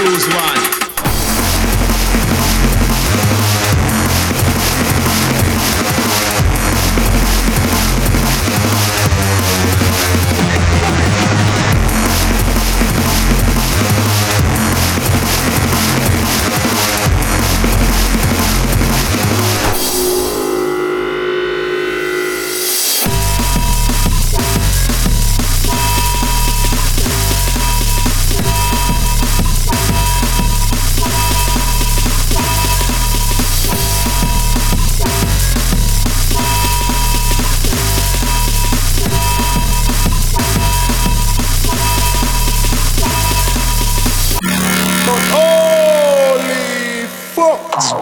choose one. Six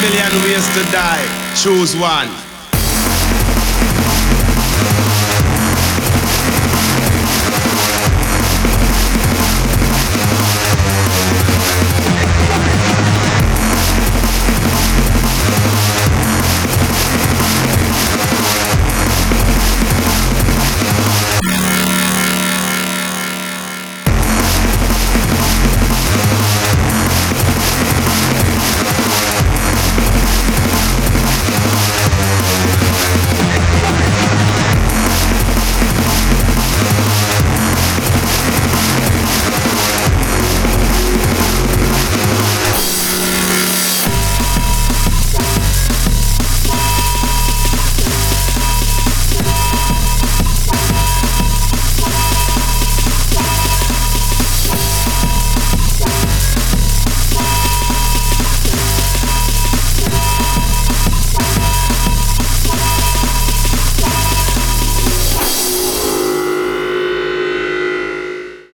million ways to die. Choose one.